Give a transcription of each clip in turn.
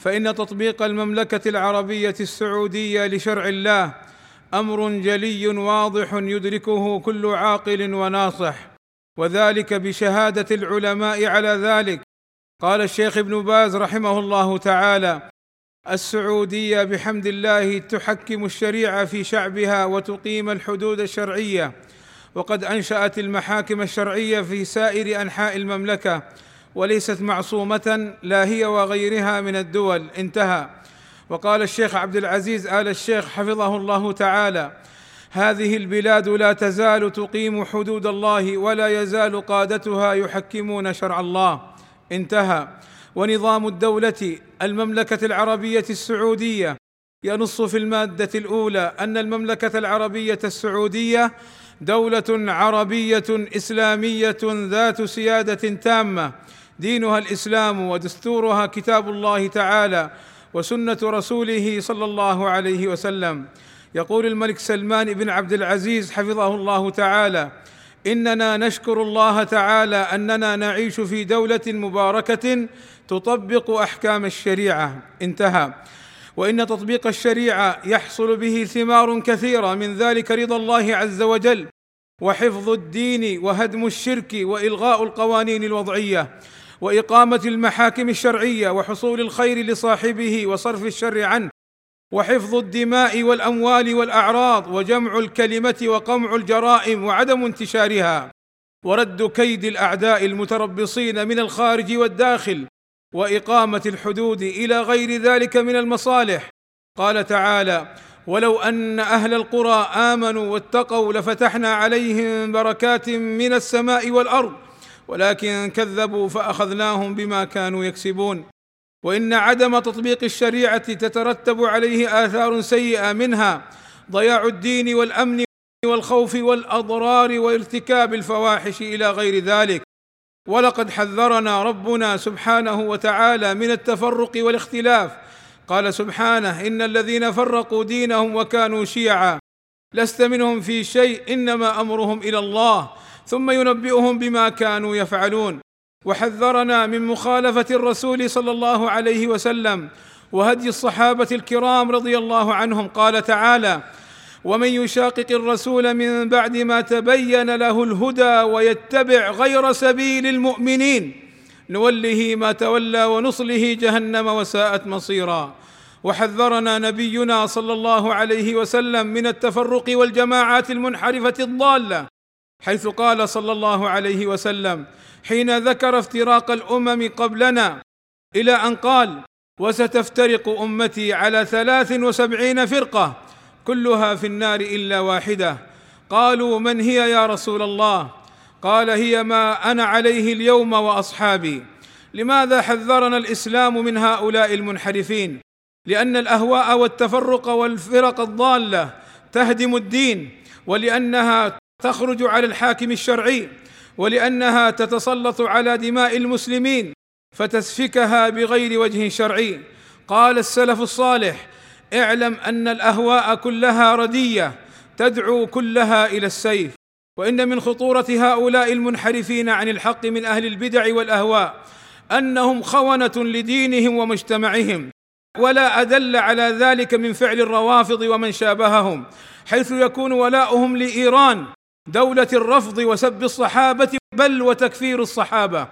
فإن تطبيق المملكة العربية السعودية لشرع الله أمر جلي واضح يدركه كل عاقل وناصح وذلك بشهادة العلماء على ذلك. قال الشيخ ابن باز رحمه الله تعالى السعودية بحمد الله تحكم الشريعة في شعبها وتقيم الحدود الشرعية وقد أنشأت المحاكم الشرعية في سائر أنحاء المملكة وليست معصومة لا هي وغيرها من الدول. انتهى. وقال الشيخ عبد العزيز آل الشيخ حفظه الله تعالى هذه البلاد لا تزال تقيم حدود الله ولا يزال قادتها يحكمون شرع الله. انتهى. ونظام الدولة المملكة العربية السعودية ينص في المادة الأولى أن المملكة العربية السعودية دولة عربية إسلامية ذات سيادة تامة. دينها الإسلام ودستورها كتاب الله تعالى وسنة رسوله صلى الله عليه وسلم. يقول الملك سلمان بن عبد العزيز حفظه الله تعالى إننا نشكر الله تعالى أننا نعيش في دولة مباركة تطبق أحكام الشريعة. انتهى. وإن تطبيق الشريعة يحصل به ثمار كثيرة من ذلك رضا الله عز وجل وحفظ الدين وهدم الشرك وإلغاء القوانين الوضعية. وإقامة المحاكم الشرعية وحصول الخير لصاحبه وصرف الشر عنه وحفظ الدماء والأموال والأعراض وجمع الكلمة وقمع الجرائم وعدم انتشارها ورد كيد الأعداء المتربصين من الخارج والداخل وإقامة الحدود إلى غير ذلك من المصالح. قال تعالى ولو أن أهل القرى آمنوا واتقوا لفتحنا عليهم بركات من السماء والأرض ولكن كذبوا فأخذناهم بما كانوا يكسبون. وإن عدم تطبيق الشريعة تترتب عليه آثار سيئة منها ضياع الدين والأمن والخوف والأضرار وارتكاب الفواحش إلى غير ذلك. ولقد حذرنا ربنا سبحانه وتعالى من التفرق والاختلاف. قال سبحانه إن الذين فرقوا دينهم وكانوا شيعا لست منهم في شيء إنما أمرهم إلى الله. ثم ينبئهم بما كانوا يفعلون. وحذرنا من مخالفة الرسول صلى الله عليه وسلم وهدي الصحابة الكرام رضي الله عنهم. قال تعالى ومن يشاقق الرسول من بعد ما تبين له الهدى ويتبع غير سبيل المؤمنين نوله ما تولى ونصله جهنم وساءت مصيرا. وحذرنا نبينا صلى الله عليه وسلم من التفرق والجماعات المنحرفة الضالة حيث قال صلى الله عليه وسلم حين ذكر افتراق الأمم قبلنا إلى أن قال وستفترق أمتي على ثلاث وسبعين فرقة كلها في النار إلا واحدة. قالوا من هي يا رسول الله؟ قال هي ما أنا عليه اليوم وأصحابي. لماذا حذرنا الإسلام من هؤلاء المنحرفين؟ لأن الأهواء والتفرق والفرق الضالة تهدم الدين ولأنها تخرج على الحاكم الشرعي ولأنها تتسلط على دماء المسلمين فتسفكها بغير وجه شرعي. قال السلف الصالح اعلم أن الأهواء كلها ردية تدعو كلها إلى السيف. وإن من خطورة هؤلاء المنحرفين عن الحق من أهل البدع والأهواء أنهم خونة لدينهم ومجتمعهم ولا ادل على ذلك من فعل الروافض ومن شابههم حيث يكون ولاؤهم لإيران دولة الرفض وسب الصحابة بل وتكفير الصحابة.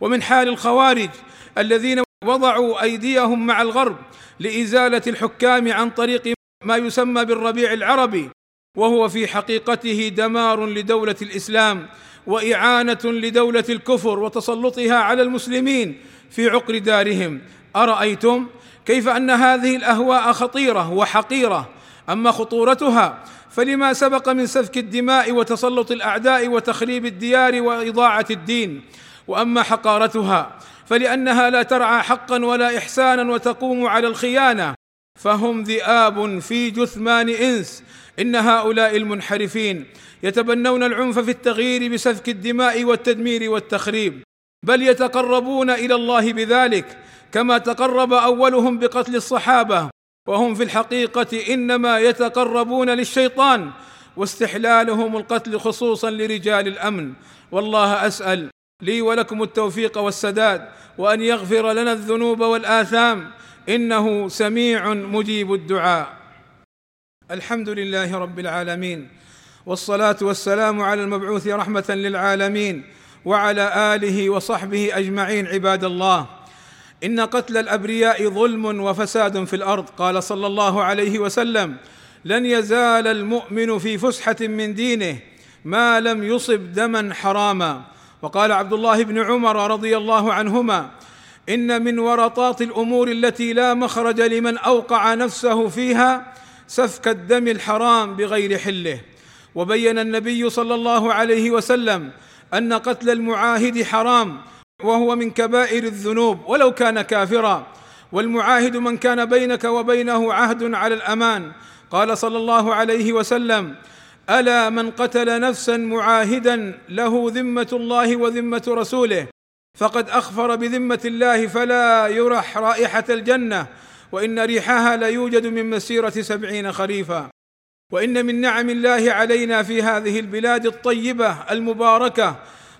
ومن حال الخوارج الذين وضعوا أيديهم مع الغرب لإزالة الحكام عن طريق ما يسمى بالربيع العربي وهو في حقيقته دمار لدولة الإسلام وإعانة لدولة الكفر وتسلطها على المسلمين في عقر دارهم. أرأيتم كيف أن هذه الأهواء خطيرة وحقيرة؟ أما خطورتها فلما سبق من سفك الدماء وتسلط الأعداء وتخريب الديار وإضاعة الدين وأما حقارتها فلأنها لا ترعى حقا ولا احسانا وتقوم على الخيانة فهم ذئاب في جثمان إنس إن هؤلاء المنحرفين يتبنون العنف في التغيير بسفك الدماء والتدمير والتخريب بل يتقربون إلى الله بذلك كما تقرب أولهم بقتل الصحابة. وهم في الحقيقة إنما يتقربون للشيطان واستحلالهم القتل خصوصا لرجال الأمن. والله أسأل لي ولكم التوفيق والسداد وأن يغفر لنا الذنوب والآثام. إنه سميع مجيب الدعاء. الحمد لله رب العالمين والصلاة والسلام على المبعوث رحمة للعالمين وعلى آله وصحبه أجمعين عباد الله. إن قتل الأبرياء ظلم وفساد في الأرض قال صلى الله عليه وسلم لن يزال المؤمن في فسحة من دينه ما لم يصب دما حراما. وقال عبد الله بن عمر رضي الله عنهما إن من ورطات الأمور التي لا مخرج لمن أوقع نفسه فيها سفك الدم الحرام بغير حله. وبين النبي صلى الله عليه وسلم أن قتل المعاهد حرام وهو من كبائر الذنوب ولو كان كافرا. والمعاهد من كان بينك وبينه عهد على الأمان. قال صلى الله عليه وسلم ألا من قتل نفسا معاهدا له ذمة الله وذمة رسوله. فقد أخفر بذمة الله فلا يرح رائحة الجنة وإن ريحها ليوجد من مسيرة سبعين خريفا. وإن من نعم الله علينا في هذه البلاد الطيبة المباركة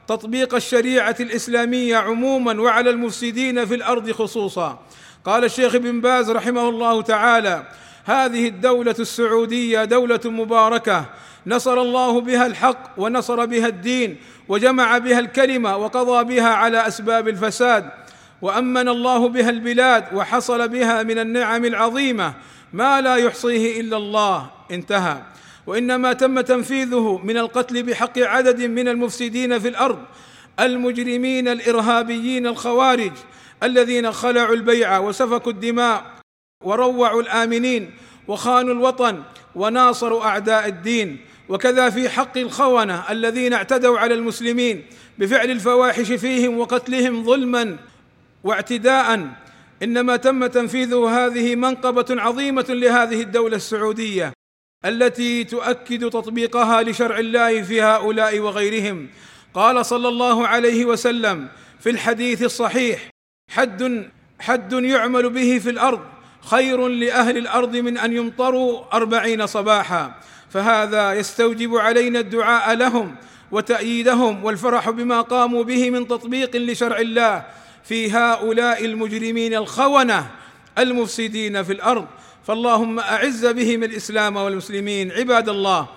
تطبيق الشريعة الإسلامية عموما وعلى المفسدين في الأرض خصوصا. قال الشيخ ابن باز رحمه الله تعالى هذه الدولة السعودية دولة مباركة. نصر الله بها الحق ونصر بها الدين وجمع بها الكلمة وقضى بها على أسباب الفساد. وأمن الله بها البلاد وحصل بها من النعم العظيمة. ما لا يحصيه إلا الله. انتهى. وإنما تم تنفيذه من القتل بحق عدد من المفسدين في الأرض المجرمين الإرهابيين الخوارج الذين خلعوا البيع وسفكوا الدماء وروعوا الآمنين وخانوا الوطن وناصروا أعداء الدين وكذا في حق الخونة الذين اعتدوا على المسلمين بفعل الفواحش فيهم وقتلهم ظلما واعتداء. إنما تم تنفيذ هذه منقبة عظيمة لهذه الدولة السعودية. التي تؤكد تطبيقها لشرع الله في هؤلاء وغيرهم. قال صلى الله عليه وسلم في الحديث الصحيح حد حد يعمل به في الأرض خير لأهل الأرض من أن يمطروا أربعين صباحا فهذا يستوجب علينا الدعاء لهم وتأييدهم والفرح بما قاموا به من تطبيق لشرع الله في هؤلاء المجرمين الخونة المفسدين في الأرض فاللهم أعز بهم الإسلام والمسلمين. عباد الله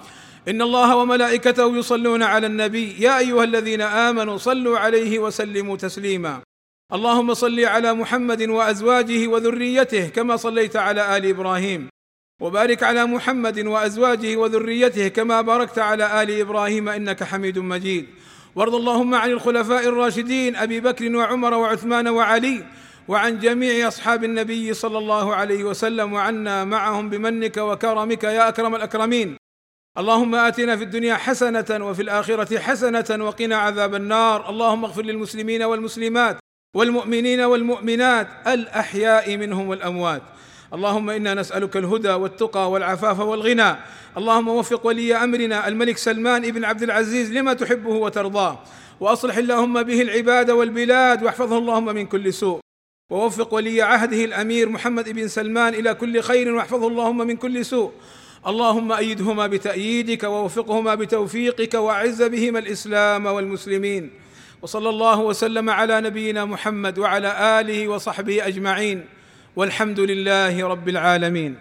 إن الله وملائكته يصلون على النبي. يا أيها الذين آمنوا صلوا عليه وسلموا تسليما. اللهم صل على محمد وأزواجه وذريته كما صليت على آل إبراهيم. وبارك على محمد وأزواجه وذريته كما باركت على آل إبراهيم إنك حميد مجيد. وارض اللهم عن الخلفاء الراشدين أبي بكر وعمر وعثمان وعلي. وعن جميع أصحاب النبي صلى الله عليه وسلم وعنا معهم بمنك وكرمك يا أكرم الأكرمين. اللهم آتنا في الدنيا حسنة وفي الآخرة حسنة وقنا عذاب النار. اللهم اغفر للمسلمين والمسلمات والمؤمنين والمؤمنات الأحياء منهم والأموات. اللهم إنا نسألك الهدى والتقى والعفاف والغنى. اللهم وفق ولي أمرنا الملك سلمان بن عبد العزيز لما تحبه وترضاه. وأصلح اللهم به العباد والبلاد واحفظه اللهم من كل سوء. ووفق ولي عهده الأمير محمد بن سلمان إلى كل خير واحفظه اللهم من كل سوء. اللهم أيدهما بتأييدك ووفقهما بتوفيقك وأعز بهما الإسلام والمسلمين. وصلى الله وسلم على نبينا محمد وعلى آله وصحبه أجمعين. والحمد لله رب العالمين.